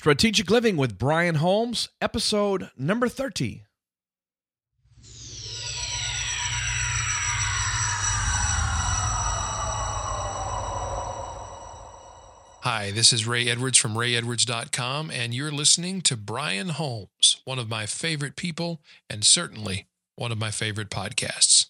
Strategic Living with Brian Holmes, episode number 30. Hi, this is Ray Edwards from rayedwards.com, and you're listening to Brian Holmes, one of my favorite people, and certainly one of my favorite podcasts.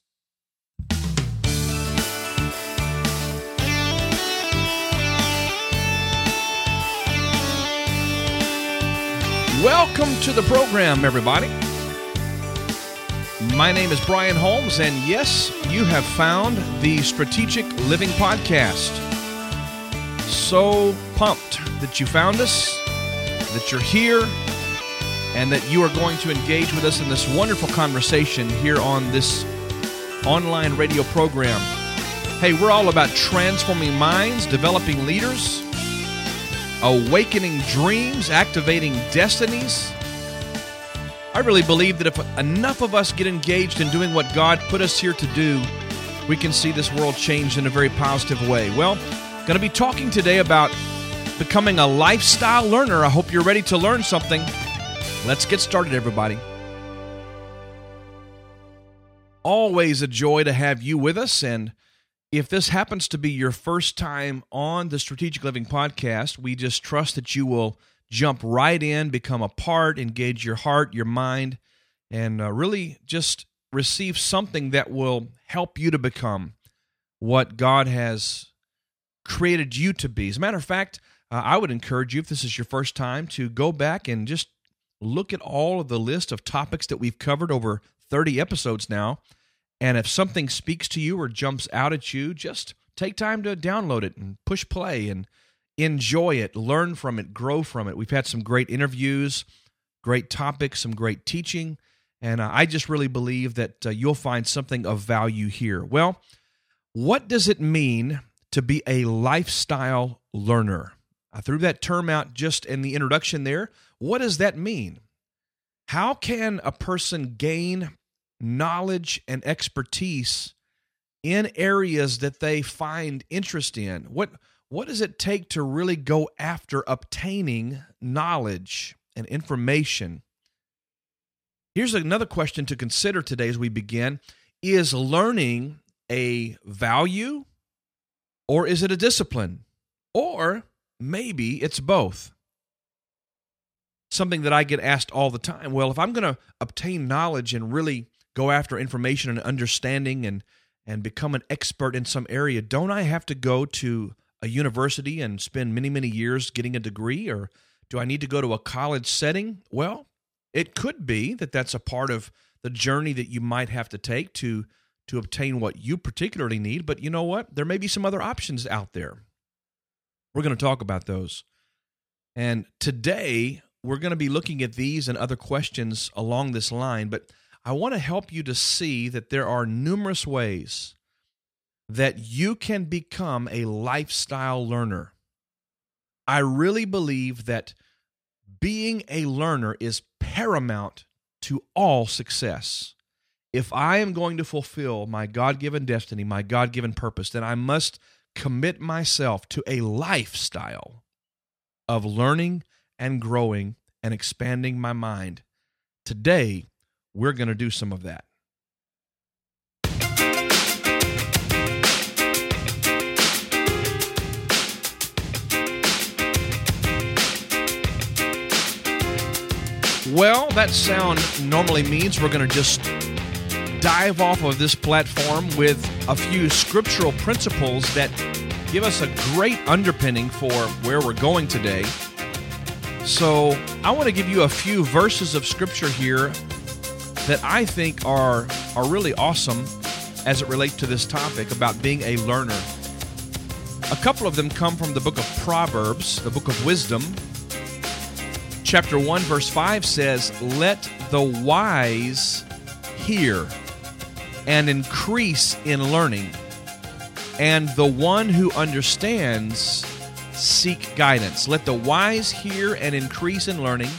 Welcome to the program, everybody. My name is Brian Holmes, and yes, you have found the Strategic Living Podcast. So pumped that you found us, that you're here, and that you are going to engage with us in this wonderful conversation here on this online radio program. Hey, we're all about transforming minds, developing leaders awakening dreams, activating destinies. I really believe that if enough of us get engaged in doing what God put us here to do, we can see this world change in a very positive way. Well, going to be talking today about becoming a lifestyle learner. I hope you're ready to learn something. Let's get started, everybody. Always a joy to have you with us and if this happens to be your first time on the Strategic Living podcast, we just trust that you will jump right in, become a part, engage your heart, your mind, and uh, really just receive something that will help you to become what God has created you to be. As a matter of fact, uh, I would encourage you, if this is your first time, to go back and just look at all of the list of topics that we've covered over 30 episodes now and if something speaks to you or jumps out at you, just take time to download it and push play and enjoy it, learn from it, grow from it. We've had some great interviews, great topics, some great teaching, and uh, I just really believe that uh, you'll find something of value here. Well, what does it mean to be a lifestyle learner? I threw that term out just in the introduction there. What does that mean? How can a person gain knowledge and expertise in areas that they find interest in? What what does it take to really go after obtaining knowledge and information? Here's another question to consider today as we begin. Is learning a value or is it a discipline? Or maybe it's both. Something that I get asked all the time. Well, if I'm going to obtain knowledge and really go after information and understanding and and become an expert in some area, don't I have to go to a university and spend many many years getting a degree or do I need to go to a college setting? Well, it could be that that's a part of the journey that you might have to take to to obtain what you particularly need, but you know what? There may be some other options out there. We're going to talk about those. And today, we're going to be looking at these and other questions along this line, but I want to help you to see that there are numerous ways that you can become a lifestyle learner. I really believe that being a learner is paramount to all success. If I am going to fulfill my God given destiny, my God given purpose, then I must commit myself to a lifestyle of learning and growing and expanding my mind. Today, we're going to do some of that. Well, that sound normally means we're going to just dive off of this platform with a few scriptural principles that give us a great underpinning for where we're going today. So, I want to give you a few verses of scripture here that I think are are really awesome as it relates to this topic about being a learner. A couple of them come from the book of Proverbs, the book of wisdom. Chapter 1 verse 5 says, "Let the wise hear and increase in learning, and the one who understands seek guidance. Let the wise hear and increase in learning."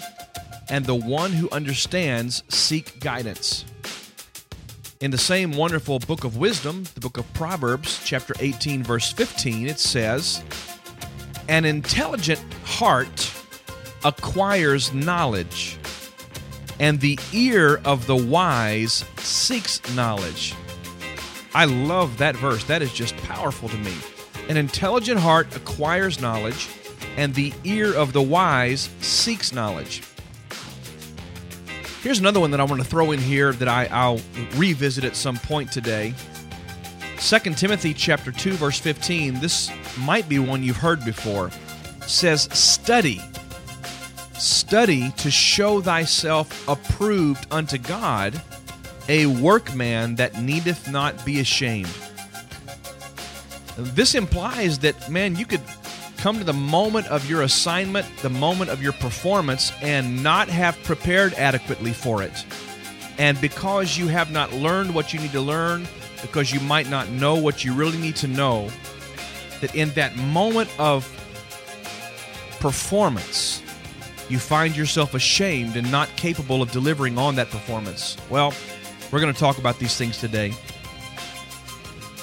And the one who understands seek guidance. In the same wonderful book of wisdom, the book of Proverbs, chapter 18, verse 15, it says, An intelligent heart acquires knowledge, and the ear of the wise seeks knowledge. I love that verse. That is just powerful to me. An intelligent heart acquires knowledge, and the ear of the wise seeks knowledge. Here's another one that I want to throw in here that I, I'll revisit at some point today. 2 Timothy chapter 2 verse 15. This might be one you've heard before. says study study to show thyself approved unto God, a workman that needeth not be ashamed. This implies that man you could come to the moment of your assignment, the moment of your performance, and not have prepared adequately for it. And because you have not learned what you need to learn, because you might not know what you really need to know, that in that moment of performance, you find yourself ashamed and not capable of delivering on that performance. Well, we're going to talk about these things today.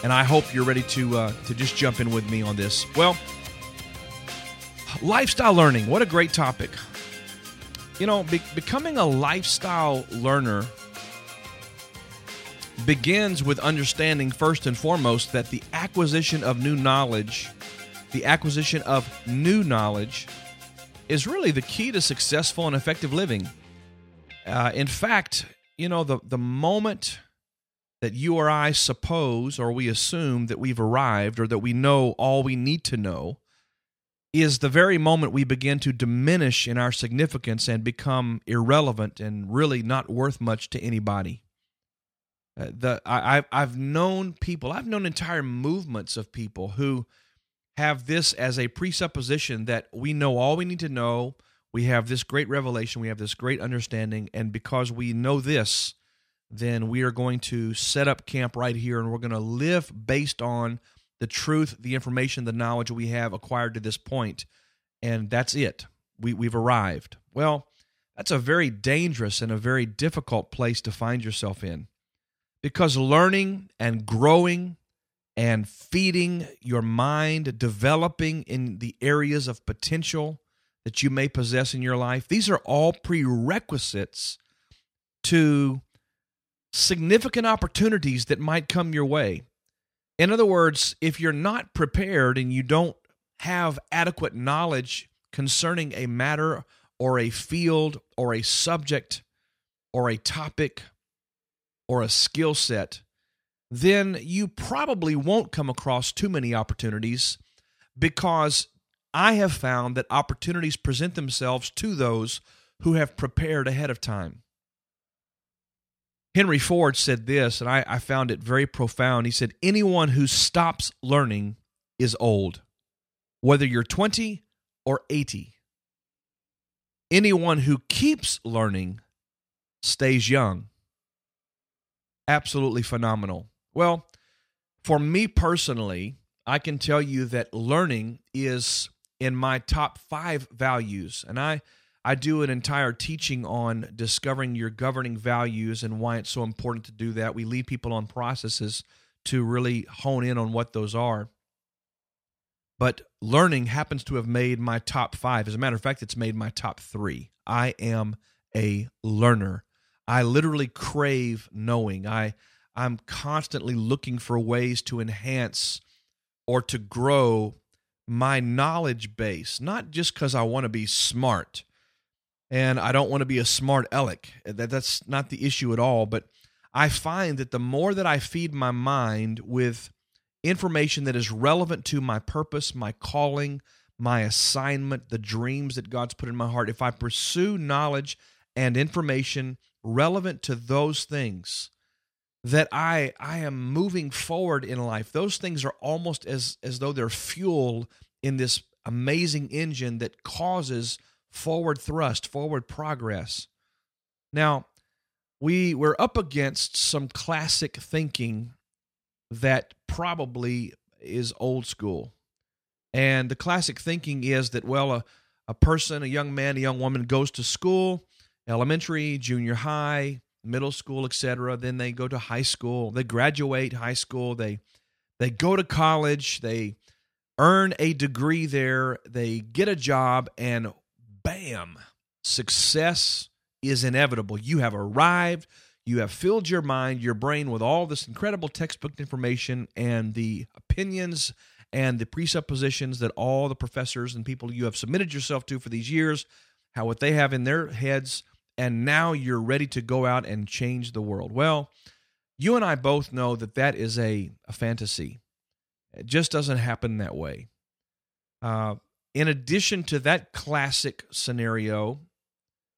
And I hope you're ready to uh, to just jump in with me on this. Well, Lifestyle learning, what a great topic. You know, be- becoming a lifestyle learner begins with understanding first and foremost that the acquisition of new knowledge, the acquisition of new knowledge, is really the key to successful and effective living. Uh, in fact, you know, the, the moment that you or I suppose or we assume that we've arrived or that we know all we need to know is the very moment we begin to diminish in our significance and become irrelevant and really not worth much to anybody. Uh, the I, I've known people, I've known entire movements of people who have this as a presupposition that we know all we need to know. We have this great revelation, we have this great understanding, and because we know this, then we are going to set up camp right here and we're going to live based on the truth, the information, the knowledge we have acquired to this point, and that's it. We, we've arrived. Well, that's a very dangerous and a very difficult place to find yourself in because learning and growing and feeding your mind, developing in the areas of potential that you may possess in your life, these are all prerequisites to significant opportunities that might come your way. In other words, if you're not prepared and you don't have adequate knowledge concerning a matter or a field or a subject or a topic or a skill set, then you probably won't come across too many opportunities because I have found that opportunities present themselves to those who have prepared ahead of time. Henry Ford said this, and I, I found it very profound. He said, Anyone who stops learning is old, whether you're 20 or 80. Anyone who keeps learning stays young. Absolutely phenomenal. Well, for me personally, I can tell you that learning is in my top five values. And I I do an entire teaching on discovering your governing values and why it's so important to do that. We lead people on processes to really hone in on what those are. But learning happens to have made my top five. As a matter of fact, it's made my top three. I am a learner. I literally crave knowing. I I'm constantly looking for ways to enhance or to grow my knowledge base, not just because I want to be smart, and I don't want to be a smart aleck. That that's not the issue at all. But I find that the more that I feed my mind with information that is relevant to my purpose, my calling, my assignment, the dreams that God's put in my heart, if I pursue knowledge and information relevant to those things, that I I am moving forward in life. Those things are almost as as though they're fuel in this amazing engine that causes forward thrust, forward progress. Now, we we're up against some classic thinking that probably is old school. And the classic thinking is that well a, a person, a young man, a young woman goes to school, elementary, junior high, middle school, etc. Then they go to high school, they graduate high school, they they go to college, they earn a degree there, they get a job and bam, success is inevitable. You have arrived. You have filled your mind, your brain with all this incredible textbook information and the opinions and the presuppositions that all the professors and people you have submitted yourself to for these years, how what they have in their heads, and now you're ready to go out and change the world. Well, you and I both know that that is a, a fantasy. It just doesn't happen that way. Uh, in addition to that classic scenario,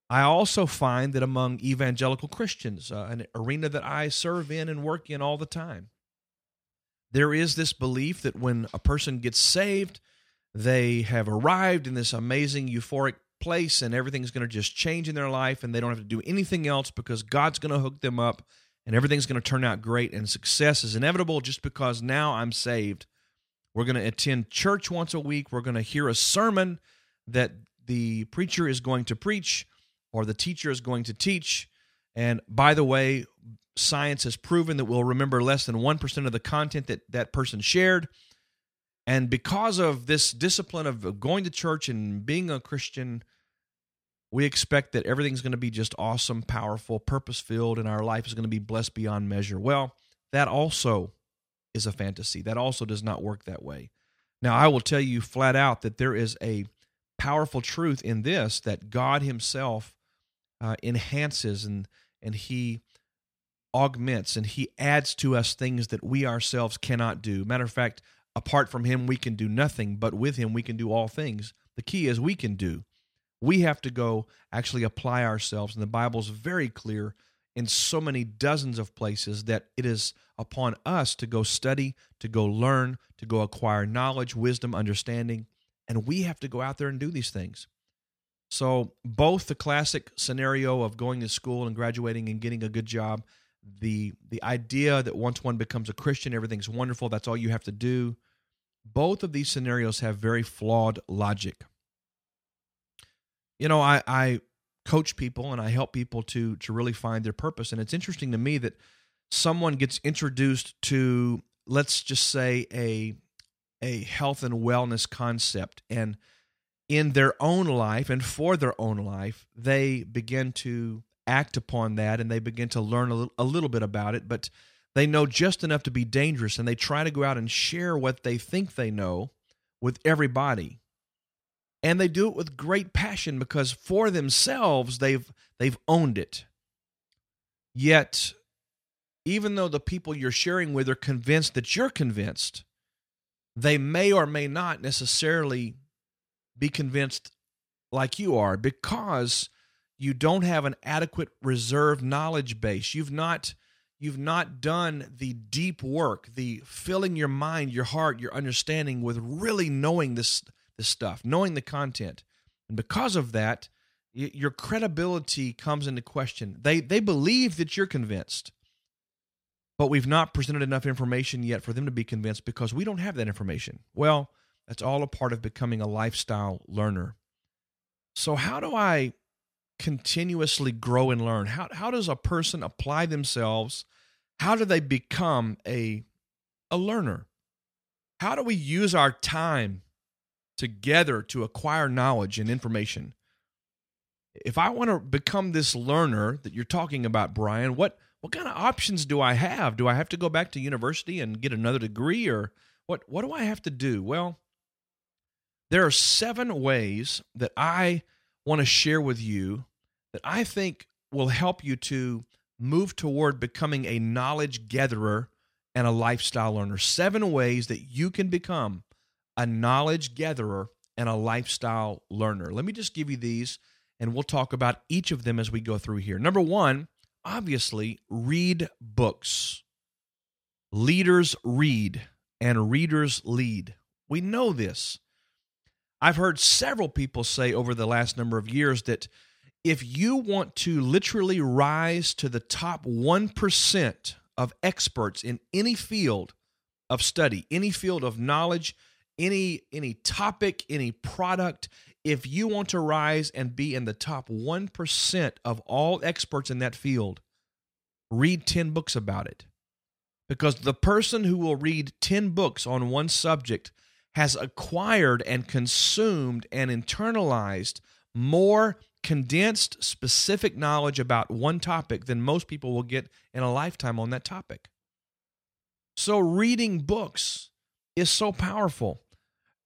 I also find that among evangelical Christians, uh, an arena that I serve in and work in all the time, there is this belief that when a person gets saved, they have arrived in this amazing euphoric place and everything's going to just change in their life and they don't have to do anything else because God's going to hook them up and everything's going to turn out great and success is inevitable just because now I'm saved. We're going to attend church once a week. We're going to hear a sermon that the preacher is going to preach or the teacher is going to teach. And by the way, science has proven that we'll remember less than 1% of the content that that person shared. And because of this discipline of going to church and being a Christian, we expect that everything's going to be just awesome, powerful, purpose filled, and our life is going to be blessed beyond measure. Well, that also is a fantasy. That also does not work that way. Now, I will tell you flat out that there is a powerful truth in this that God Himself uh, enhances and and He augments and He adds to us things that we ourselves cannot do. Matter of fact, apart from Him, we can do nothing, but with Him, we can do all things. The key is we can do. We have to go actually apply ourselves, and the Bible's very clear in so many dozens of places that it is upon us to go study, to go learn, to go acquire knowledge, wisdom, understanding, and we have to go out there and do these things. So, both the classic scenario of going to school and graduating and getting a good job, the the idea that once one becomes a Christian, everything's wonderful, that's all you have to do. Both of these scenarios have very flawed logic. You know, I, I coach people and I help people to to really find their purpose. And it's interesting to me that someone gets introduced to, let's just say, a a health and wellness concept and in their own life and for their own life, they begin to act upon that and they begin to learn a little, a little bit about it, but they know just enough to be dangerous and they try to go out and share what they think they know with everybody. And they do it with great passion because for themselves they've they've owned it. Yet even though the people you're sharing with are convinced that you're convinced, they may or may not necessarily be convinced like you are because you don't have an adequate reserve knowledge base. You've not you've not done the deep work, the filling your mind, your heart, your understanding with really knowing this this stuff, knowing the content. And because of that, your credibility comes into question. They they believe that you're convinced. But we've not presented enough information yet for them to be convinced because we don't have that information. Well, that's all a part of becoming a lifestyle learner. So, how do I continuously grow and learn? How, how does a person apply themselves? How do they become a, a learner? How do we use our time together to acquire knowledge and information? If I want to become this learner that you're talking about, Brian, what, what kind of options do I have? Do I have to go back to university and get another degree or what, what do I have to do? Well, there are seven ways that I want to share with you that I think will help you to move toward becoming a knowledge gatherer and a lifestyle learner. Seven ways that you can become a knowledge gatherer and a lifestyle learner. Let me just give you these and we'll talk about each of them as we go through here. Number one, obviously, read books. Leaders read and readers lead. We know this. I've heard several people say over the last number of years that if you want to literally rise to the top 1% of experts in any field of study, any field of knowledge, any any topic, any product, if you want to rise and be in the top 1% of all experts in that field, read 10 books about it. Because the person who will read 10 books on one subject has acquired and consumed and internalized more condensed, specific knowledge about one topic than most people will get in a lifetime on that topic. So, reading books is so powerful.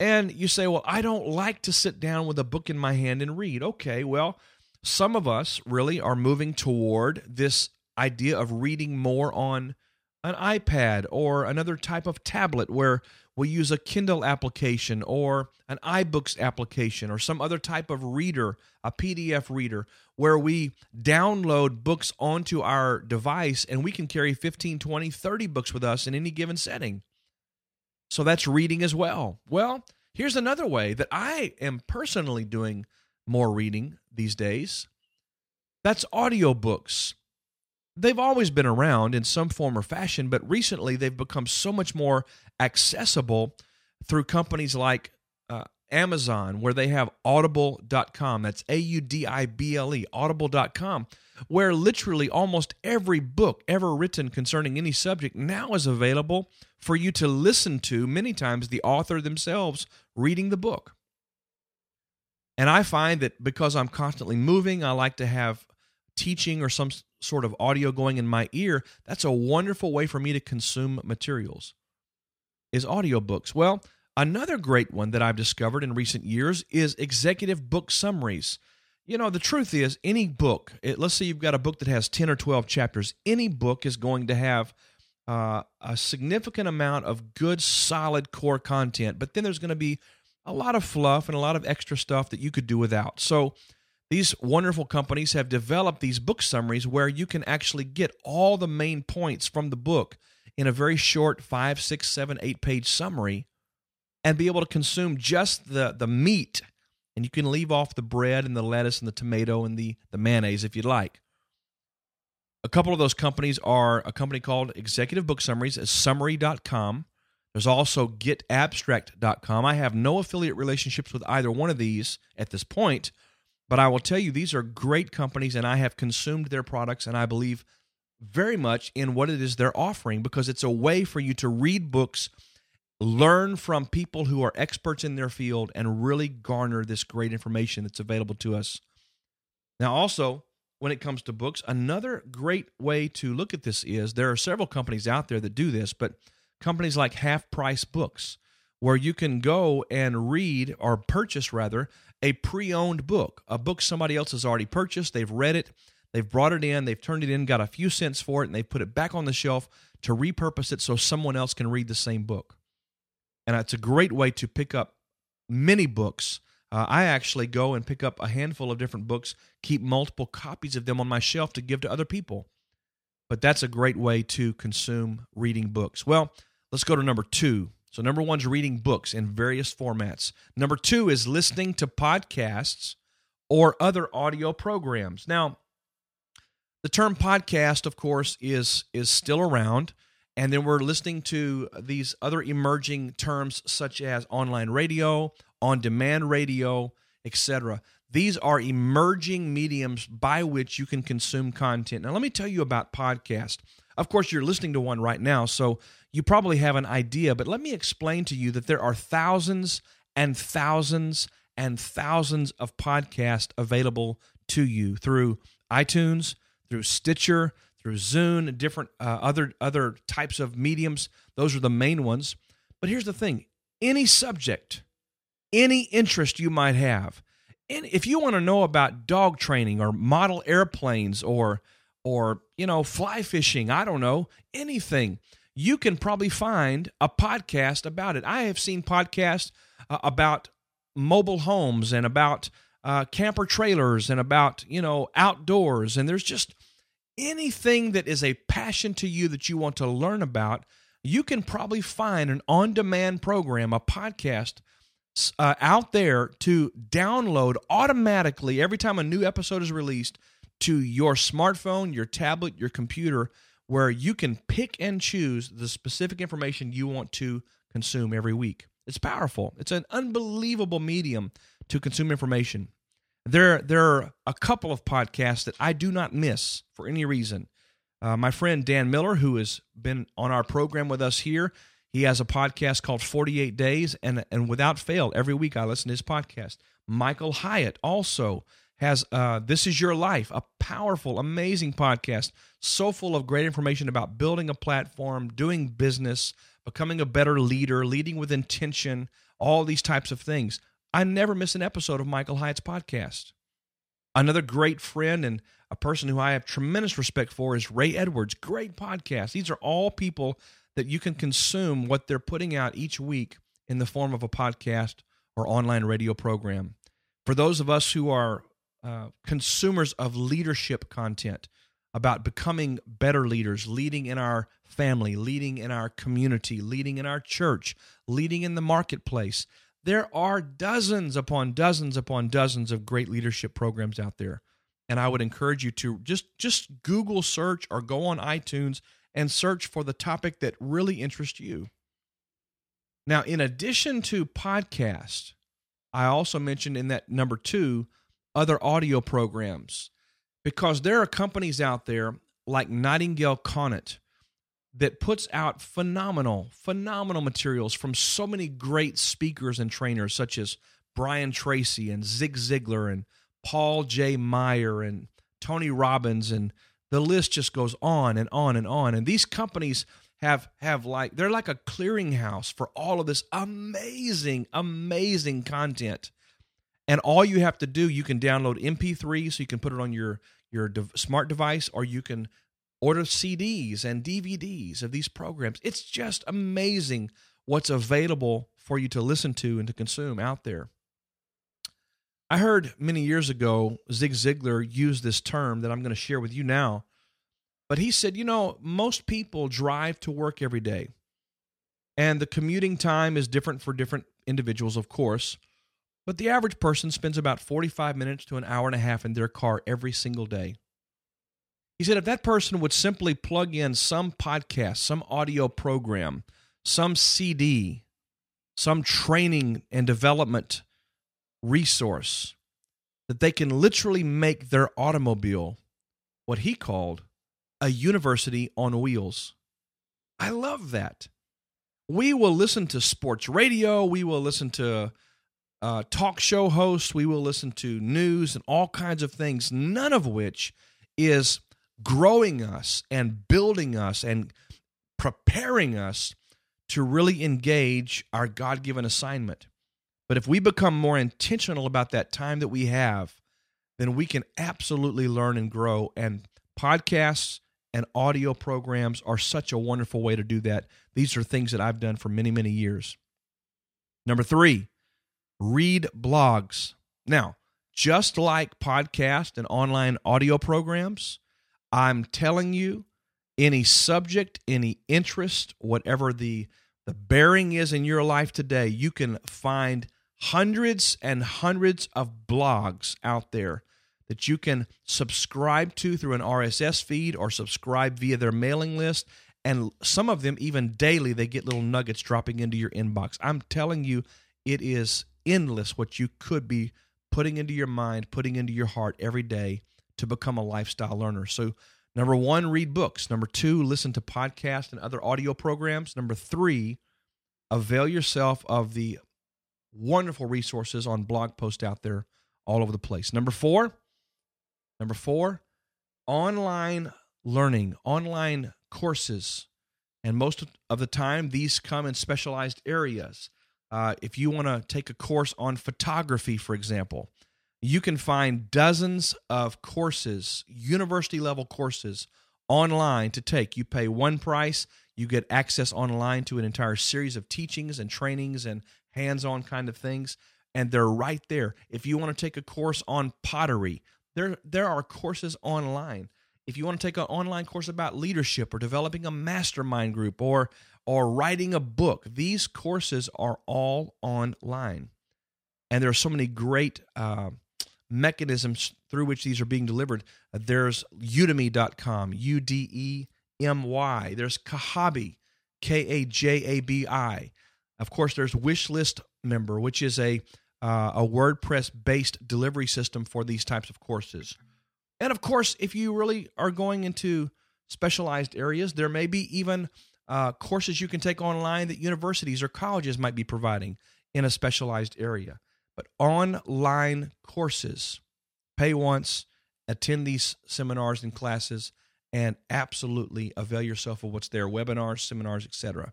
And you say, Well, I don't like to sit down with a book in my hand and read. Okay, well, some of us really are moving toward this idea of reading more on an iPad or another type of tablet where we use a Kindle application or an iBooks application or some other type of reader, a PDF reader, where we download books onto our device and we can carry 15, 20, 30 books with us in any given setting. So that's reading as well. Well, here's another way that I am personally doing more reading these days. That's audiobooks. They've always been around in some form or fashion, but recently they've become so much more accessible through companies like uh, Amazon, where they have audible.com. That's A U D I B L E, audible.com, where literally almost every book ever written concerning any subject now is available for you to listen to, many times the author themselves reading the book. And I find that because I'm constantly moving, I like to have teaching or some sort of audio going in my ear. That's a wonderful way for me to consume materials. Is audiobooks. Well, another great one that I've discovered in recent years is executive book summaries. You know, the truth is, any book, it, let's say you've got a book that has 10 or 12 chapters, any book is going to have uh, a significant amount of good, solid core content, but then there's going to be a lot of fluff and a lot of extra stuff that you could do without. So these wonderful companies have developed these book summaries where you can actually get all the main points from the book in a very short five, six, seven, eight page summary and be able to consume just the, the meat. And you can leave off the bread and the lettuce and the tomato and the, the mayonnaise if you'd like. A couple of those companies are a company called Executive Book Summaries, uh, summary.com. There's also getabstract.com. I have no affiliate relationships with either one of these at this point, but I will tell you these are great companies and I have consumed their products and I believe very much in what it is they're offering because it's a way for you to read books, learn from people who are experts in their field, and really garner this great information that's available to us. Now, also, when it comes to books, another great way to look at this is there are several companies out there that do this, but companies like Half Price Books, where you can go and read or purchase rather a pre-owned book, a book somebody else has already purchased, they've read it, they've brought it in, they've turned it in, got a few cents for it, and they've put it back on the shelf to repurpose it so someone else can read the same book. And it's a great way to pick up many books. Uh, I actually go and pick up a handful of different books, keep multiple copies of them on my shelf to give to other people. But that's a great way to consume reading books. Well, Let's go to number two. So, number one is reading books in various formats. Number two is listening to podcasts or other audio programs. Now, the term podcast, of course, is is still around, and then we're listening to these other emerging terms such as online radio, on-demand radio, etc. These are emerging mediums by which you can consume content. Now, let me tell you about podcast. Of course, you're listening to one right now, so you probably have an idea, but let me explain to you that there are thousands and thousands and thousands of podcasts available to you through iTunes, through Stitcher, through Zune, different uh, other other types of mediums. Those are the main ones. But here's the thing: any subject, any interest you might have, and if you want to know about dog training or model airplanes or or you know fly fishing, I don't know anything you can probably find a podcast about it. I have seen podcasts uh, about mobile homes and about uh, camper trailers and about, you know, outdoors. And there's just anything that is a passion to you that you want to learn about. You can probably find an on demand program, a podcast uh, out there to download automatically every time a new episode is released to your smartphone, your tablet, your computer where you can pick and choose the specific information you want to consume every week. It's powerful. It's an unbelievable medium to consume information. There, there are a couple of podcasts that I do not miss for any reason. Uh, my friend Dan Miller, who has been on our program with us here, He has a podcast called 48 Days, and, and without fail, every week I listen to his podcast. Michael Hyatt also has uh, This Is Your Life, a powerful, amazing podcast, so full of great information about building a platform, doing business, becoming a better leader, leading with intention, all these types of things. I never miss an episode of Michael Hyatt's podcast. Another great friend and a person who I have tremendous respect for is Ray Edwards. Great podcast. These are all people that you can consume what they're putting out each week in the form of a podcast or online radio program. For those of us who are uh, consumers of leadership content about becoming better leaders, leading in our family, leading in our community, leading in our church, leading in the marketplace, there are dozens upon dozens upon dozens of great leadership programs out there. And I would encourage you to just just Google search or go on iTunes and search for the topic that really interests you. Now, in addition to podcast, I also mentioned in that number 2 other audio programs because there are companies out there like Nightingale Conant that puts out phenomenal, phenomenal materials from so many great speakers and trainers, such as Brian Tracy and Zig Ziglar and Paul J. Meyer and Tony Robbins, and the list just goes on and on and on. And these companies have have like they're like a clearinghouse for all of this amazing, amazing content. And all you have to do, you can download MP3, so you can put it on your your de- smart device, or you can order CDs and DVDs of these programs. It's just amazing what's available for you to listen to and to consume out there. I heard many years ago Zig Ziglar use this term that I'm going to share with you now. But he said, you know, most people drive to work every day. And the commuting time is different for different individuals, of course. But the average person spends about 45 minutes to an hour and a half in their car every single day. He said if that person would simply plug in some podcast, some audio program, some CD, some training and development resource, that they can literally make their automobile what he called a university on wheels. I love that. We will listen to sports radio, we will listen to uh, talk show hosts, we will listen to news and all kinds of things, none of which is growing us and building us and preparing us to really engage our God given assignment. But if we become more intentional about that time that we have, then we can absolutely learn and grow. And podcasts and audio programs are such a wonderful way to do that. These are things that I've done for many, many years. Number three, read blogs. Now, just like podcast and online audio programs, I'm telling you, any subject, any interest, whatever the the bearing is in your life today, you can find hundreds and hundreds of blogs out there that you can subscribe to through an RSS feed or subscribe via their mailing list. And some of them, even daily, they get little nuggets dropping into your inbox. I'm telling you, it is endless what you could be putting into your mind, putting into your heart every day to become a lifestyle learner. So, number one, read books. Number two, listen to podcasts and other audio programs. Number three, avail yourself of the wonderful resources on blog posts out there all over the place. Number four, number four, online learning, online courses. And most of the time, these come in specialized areas. Uh, if you want to take a course on photography, for example, you can find dozens of courses, university level courses online to take. You pay one price, you get access online to an entire series of teachings and trainings and hands on kind of things. And they're right there. If you want to take a course on pottery, there, there are courses online. If you want to take an online course about leadership or developing a mastermind group or or writing a book, these courses are all online. And there are so many great uh, mechanisms through which these are being delivered. Uh, there's udemy.com, U D E M Y. There's Kajabi, K A J A B I. Of course, there's Wishlist Member, which is a uh, a WordPress based delivery system for these types of courses. And of course, if you really are going into specialized areas, there may be even uh, courses you can take online that universities or colleges might be providing in a specialized area. But online courses, pay once, attend these seminars and classes, and absolutely avail yourself of what's there webinars, seminars, etc.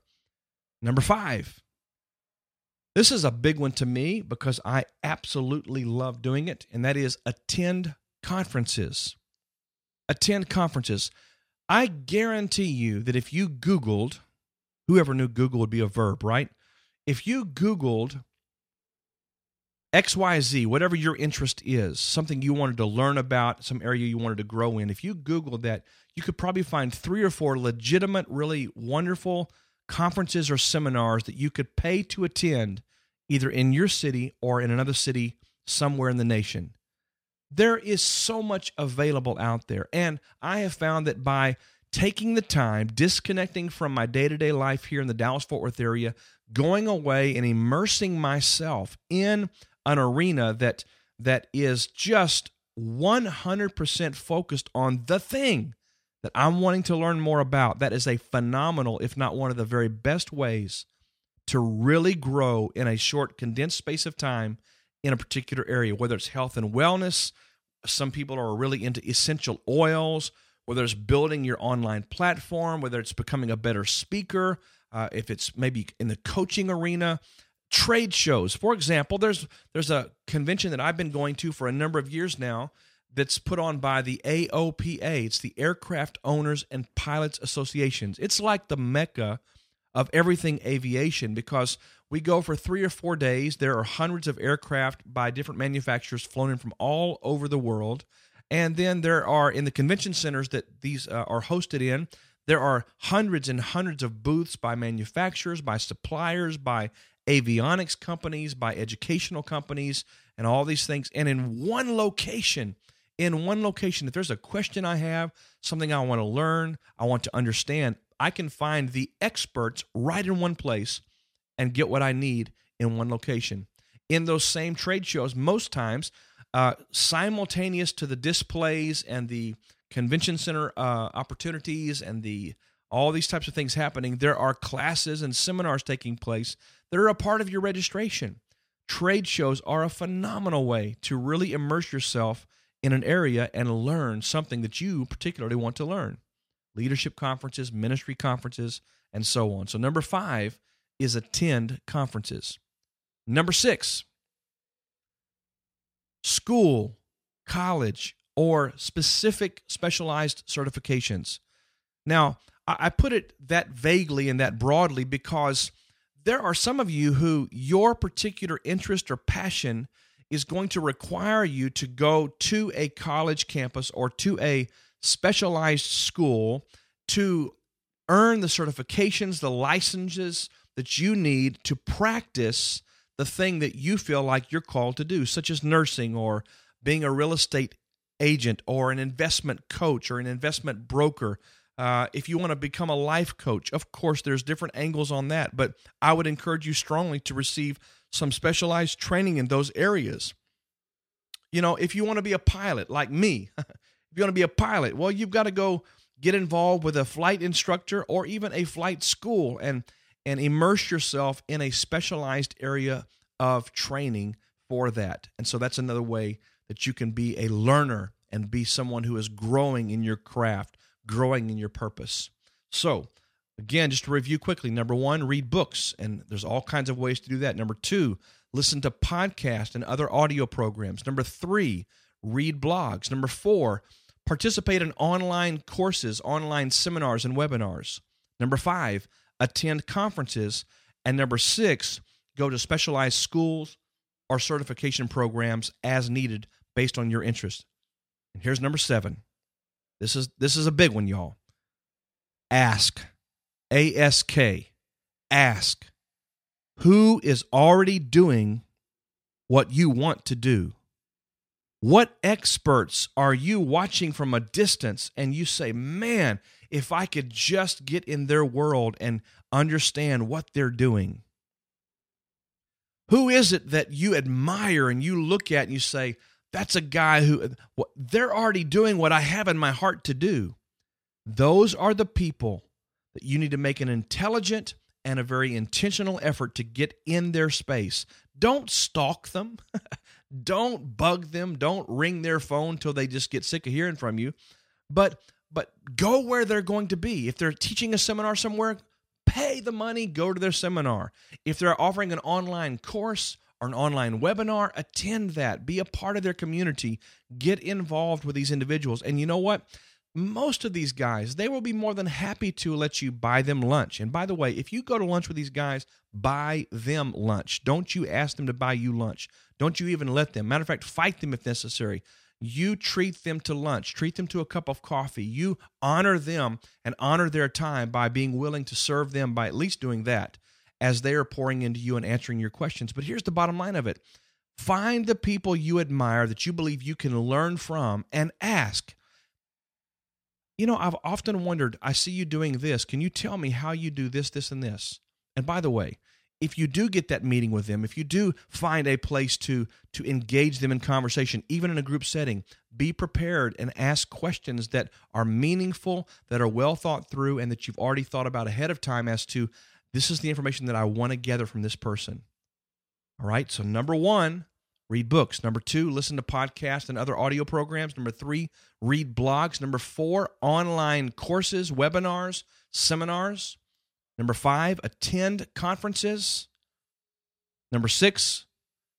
Number five, this is a big one to me because I absolutely love doing it, and that is attend conferences. Attend conferences. I guarantee you that if you Googled, whoever knew Google would be a verb, right? If you Googled XYZ, whatever your interest is, something you wanted to learn about, some area you wanted to grow in, if you Googled that, you could probably find three or four legitimate, really wonderful conferences or seminars that you could pay to attend either in your city or in another city somewhere in the nation. There is so much available out there. And I have found that by taking the time, disconnecting from my day to day life here in the Dallas Fort Worth area, going away and immersing myself in an arena that that is just 100% focused on the thing that I'm wanting to learn more about. That is a phenomenal, if not one of the very best ways to really grow in a short, condensed space of time in a particular area, whether it's health and wellness. Some people are really into essential oils, whether it's building your online platform, whether it's becoming a better speaker, uh, if it's maybe in the coaching arena trade shows. For example, there's there's a convention that I've been going to for a number of years now that's put on by the AOPA. It's the Aircraft Owners and Pilots Associations. It's like the mecca of everything aviation because we go for 3 or 4 days. There are hundreds of aircraft by different manufacturers flown in from all over the world. And then there are in the convention centers that these uh, are hosted in, there are hundreds and hundreds of booths by manufacturers, by suppliers, by avionics companies, by educational companies, and all these things. And in one location, in one location, if there's a question I have, something I want to learn, I want to understand, I can find the experts right in one place and get what I need in one location. In those same trade shows, most times, uh, simultaneous to the displays and the convention center uh, opportunities and the all these types of things happening, there are classes and seminars taking place that are a part of your registration. Trade shows are a phenomenal way to really immerse yourself in an area and learn something that you particularly want to learn. Leadership conferences, ministry conferences, and so on. So, number five is attend conferences. Number six, school, college, or specific specialized certifications. Now, I put it that vaguely and that broadly because there are some of you who your particular interest or passion is going to require you to go to a college campus or to a specialized school to earn the certifications, the licenses that you need to practice the thing that you feel like you're called to do, such as nursing or being a real estate agent or an investment coach or an investment broker uh, if you want to become a life coach, of course, there's different angles on that, but I would encourage you strongly to receive some specialized training in those areas. You know, if you want to be a pilot like me, if you want to be a pilot, well, you've got to go get involved with a flight instructor or even a flight school and and immerse yourself in a specialized area of training for that. And so that's another way that you can be a learner and be someone who is growing in your craft growing in your purpose. So, again, just to review quickly number one, read books, and there's all kinds of ways to do that. Number two, listen to podcasts and other audio programs. Number three, read blogs. Number four, participate in online courses, online seminars, and webinars. Number five, attend conferences. And number six, go to specialized schools or certification programs as needed based on your interest. And here's number seven this is this is a big one, y'all. Ask. A S K. Ask. Who is already doing what you want to do? What experts are you watching from a distance and you say, man, if I could just get in their world and understand what they're doing? Who is it that you admire and you look at and you say, that's a guy who they're already doing what I have in my heart to do. Those are the people that you need to make an intelligent and a very intentional effort to get in their space. Don't stalk them. don't bug them. Don't ring their phone till they just get sick of hearing from you. But but go where they're going to be. If they're teaching a seminar somewhere, pay the money, go to their seminar. If they're offering an online course or an online webinar, attend that. Be a part of their community. Get involved with these individuals. And you know what? most of these guys, they will be more than happy to let you buy them lunch. And by the way, if you go to lunch with these guys, buy them lunch. Don't you ask them to buy you lunch. Don't you even let them. Matter of fact, fight them if necessary. You treat them to lunch, treat them to a cup of coffee. You honor them and honor their time by being willing to serve them by at least doing that as they are pouring into you and answering your questions. But here's the bottom line of it find the people you admire that you believe you can learn from and ask you know, I've often wondered, I see you doing this. Can you tell me how you do this, this, and this? And by the way, if you do get that meeting with them, if you do find a place to to engage them in conversation, even in a group setting, be prepared and ask questions that are meaningful, that are well thought through, and that you've already thought about ahead of time as to this is the information that I want to gather from this person. All right. So number one, read books. Number two, listen to podcasts and other audio programs. Number three, read blogs. Number four, online courses, webinars, seminars. Number five, attend conferences. Number six,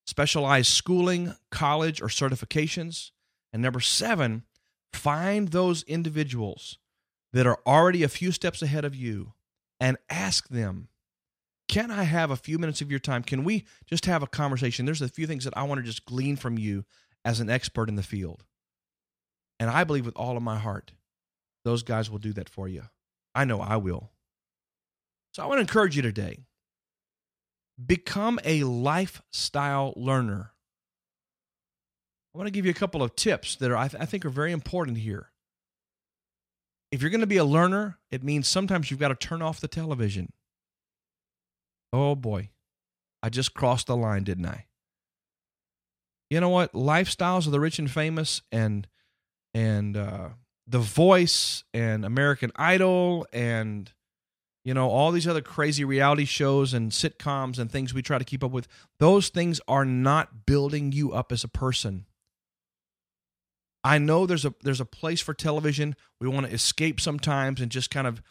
specialized schooling, college, or certifications. And number seven, find those individuals that are already a few steps ahead of you and ask them can I have a few minutes of your time? Can we just have a conversation? There's a few things that I want to just glean from you as an expert in the field. And I believe with all of my heart, those guys will do that for you. I know I will. So I want to encourage you today become a lifestyle learner. I want to give you a couple of tips that are, I, th- I think are very important here. If you're going to be a learner, it means sometimes you've got to turn off the television. Oh boy, I just crossed the line, didn't I? You know what? Lifestyles of the rich and famous and and uh, The Voice and American Idol and you know all these other crazy reality shows and sitcoms and things we try to keep up with. Those things are not building you up as a person. I know there's a there's a place for television. We want to escape sometimes and just kind of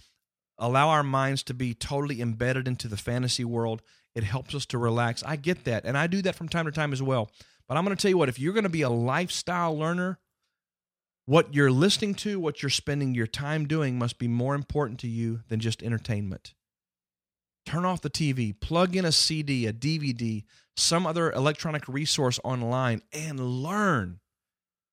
allow our minds to be totally embedded into the fantasy world. It helps us to relax. I get that. And I do that from time to time as well. But I'm going to tell you what, if you're going to be a lifestyle learner, what you're listening to, what you're spending your time doing must be more important to you than just entertainment. Turn off the TV, plug in a CD, a DVD, some other electronic resource online, and learn.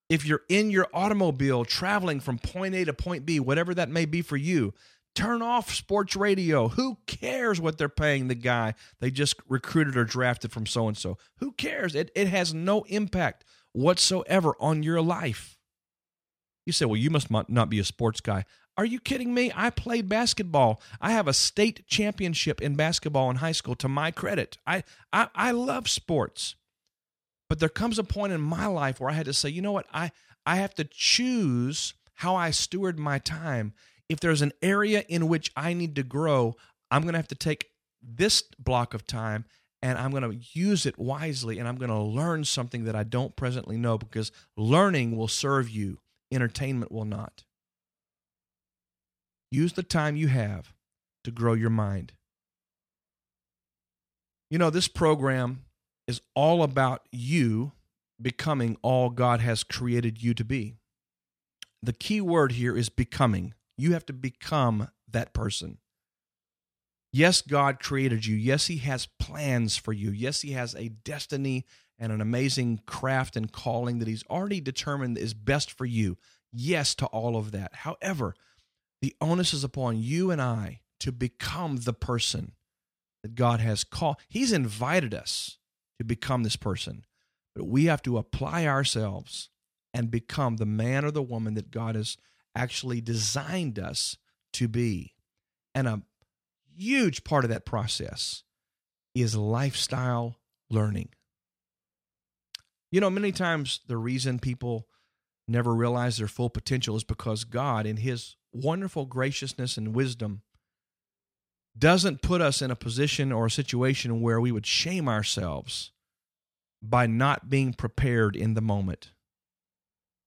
If you're in your automobile traveling from point A to point B, whatever that may be for you, Turn off sports radio. Who cares what they're paying the guy they just recruited or drafted from so and so? Who cares? It, it has no impact whatsoever on your life. You say, well, you must not be a sports guy. Are you kidding me? I played basketball. I have a state championship in basketball in high school to my credit. I, I, I love sports. But there comes a point in my life where I had to say, you know what? I, I have to choose how I steward my time if there's an area in which I need to grow, I'm going to have to take this block of time and I'm going to use it wisely and I'm going to learn something that I don't presently know because learning will serve you, entertainment will not. Use the time you have to grow your mind. You know, this program is all about you becoming all God has created you to be. The key word here is becoming. You have to become that person. Yes, God created you. Yes, He has plans for you. Yes, He has a destiny and an amazing craft and calling that He's already determined is best for you. Yes, to all of that. However, the onus is upon you and I to become the person that God has called. He's invited us to become this person, but we have to apply ourselves and become the man or the woman that God has actually designed us to be. And a huge part of that process is lifestyle learning. You know, many times the reason people never realize their full potential is because God, in His wonderful graciousness and wisdom, doesn't put us in a position or a situation where we would shame ourselves by not being prepared in the moment.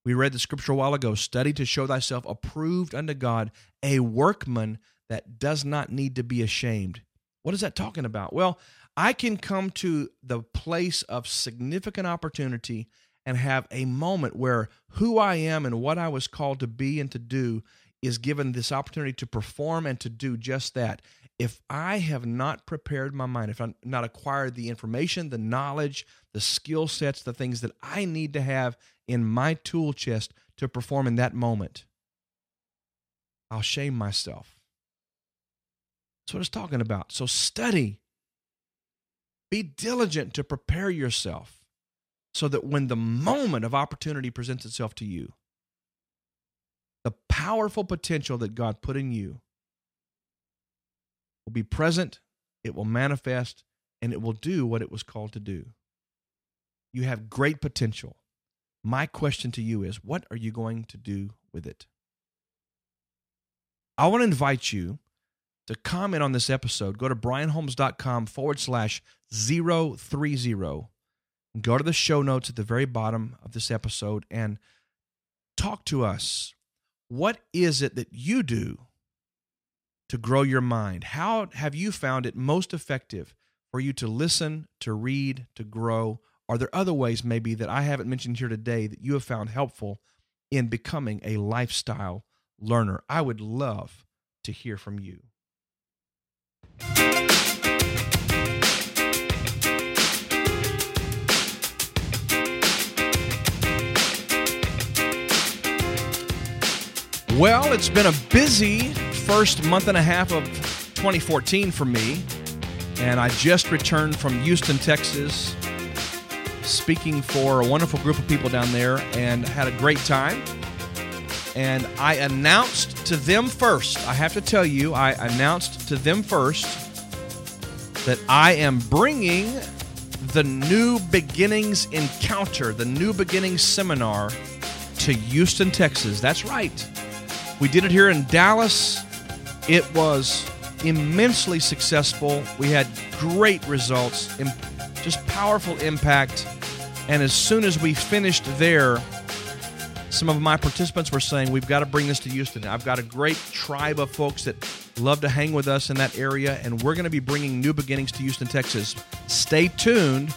We read the scripture a while ago study to show thyself approved unto God, a workman that does not need to be ashamed. What is that talking about? Well, I can come to the place of significant opportunity and have a moment where who I am and what I was called to be and to do is given this opportunity to perform and to do just that. If I have not prepared my mind, if I've not acquired the information, the knowledge, the skill sets, the things that I need to have in my tool chest to perform in that moment, I'll shame myself. That's what it's talking about. So study. Be diligent to prepare yourself so that when the moment of opportunity presents itself to you, the powerful potential that God put in you will be present, it will manifest, and it will do what it was called to do. You have great potential. My question to you is what are you going to do with it? I want to invite you to comment on this episode. Go to brianholmes.com forward slash 030. Go to the show notes at the very bottom of this episode and talk to us. What is it that you do to grow your mind? How have you found it most effective for you to listen, to read, to grow? Are there other ways, maybe, that I haven't mentioned here today that you have found helpful in becoming a lifestyle learner? I would love to hear from you. Well, it's been a busy first month and a half of 2014 for me, and I just returned from Houston, Texas, speaking for a wonderful group of people down there and had a great time. And I announced to them first, I have to tell you, I announced to them first that I am bringing the New Beginnings Encounter, the New Beginnings Seminar to Houston, Texas. That's right. We did it here in Dallas. It was immensely successful. We had great results, and just powerful impact. And as soon as we finished there, some of my participants were saying, We've got to bring this to Houston. I've got a great tribe of folks that love to hang with us in that area, and we're going to be bringing new beginnings to Houston, Texas. Stay tuned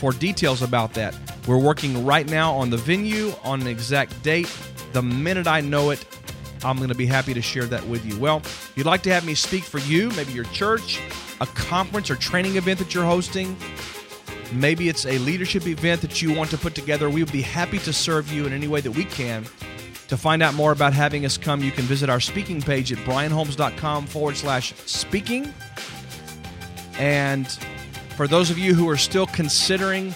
for details about that. We're working right now on the venue, on an exact date. The minute I know it, I'm going to be happy to share that with you. Well, if you'd like to have me speak for you, maybe your church, a conference or training event that you're hosting, maybe it's a leadership event that you want to put together, we would be happy to serve you in any way that we can. To find out more about having us come, you can visit our speaking page at brianholmes.com forward slash speaking. And for those of you who are still considering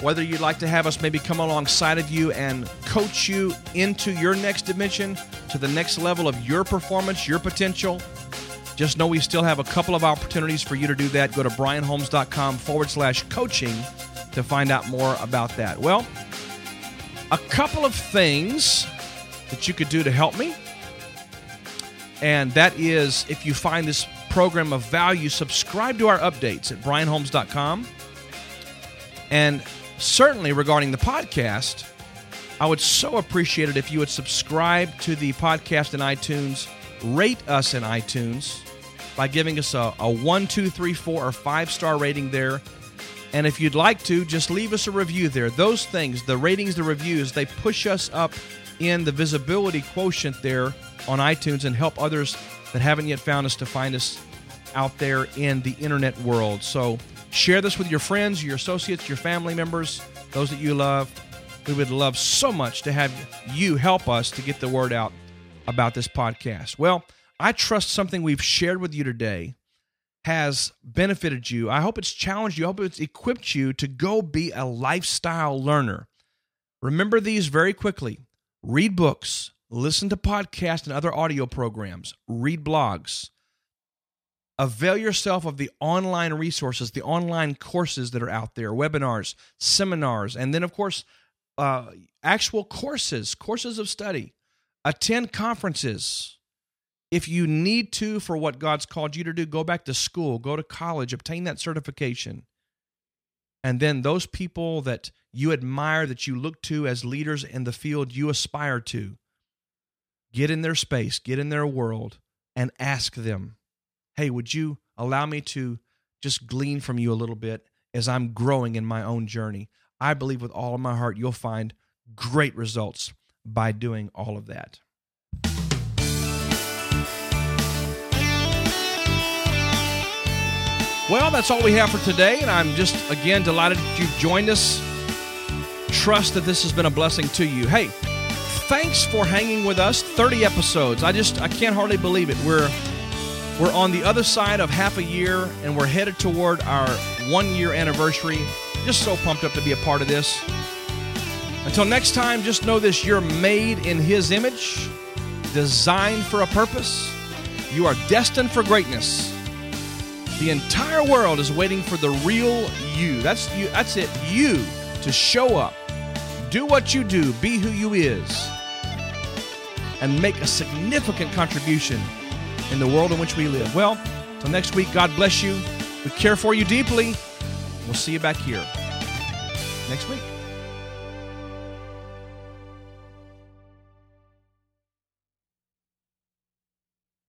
whether you'd like to have us maybe come alongside of you and coach you into your next dimension, to the next level of your performance, your potential, just know we still have a couple of opportunities for you to do that. Go to brianholmes.com forward slash coaching to find out more about that. Well, a couple of things that you could do to help me. And that is if you find this program of value, subscribe to our updates at brianholmes.com. And certainly regarding the podcast, I would so appreciate it if you would subscribe to the podcast in iTunes, rate us in iTunes by giving us a, a one, two, three, four, or five star rating there. And if you'd like to, just leave us a review there. Those things, the ratings, the reviews, they push us up in the visibility quotient there on iTunes and help others that haven't yet found us to find us out there in the internet world. So Share this with your friends, your associates, your family members, those that you love. We would love so much to have you help us to get the word out about this podcast. Well, I trust something we've shared with you today has benefited you. I hope it's challenged you. I hope it's equipped you to go be a lifestyle learner. Remember these very quickly read books, listen to podcasts and other audio programs, read blogs, avail yourself of the online resources, the online courses that are out there, webinars, seminars, and then, of course, uh, actual courses, courses of study. Attend conferences. If you need to for what God's called you to do, go back to school, go to college, obtain that certification. And then those people that you admire, that you look to as leaders in the field you aspire to, get in their space, get in their world, and ask them, hey, would you allow me to just glean from you a little bit as I'm growing in my own journey? I believe with all of my heart you'll find great results by doing all of that. Well, that's all we have for today, and I'm just again delighted that you've joined us. Trust that this has been a blessing to you. Hey, thanks for hanging with us. 30 episodes. I just I can't hardly believe it. We're we're on the other side of half a year and we're headed toward our 1 year anniversary. Just so pumped up to be a part of this. Until next time, just know this you're made in his image, designed for a purpose. You are destined for greatness. The entire world is waiting for the real you. That's you that's it. You to show up. Do what you do, be who you is, and make a significant contribution in the world in which we live. Well, till next week, God bless you. We care for you deeply. We'll see you back here next week.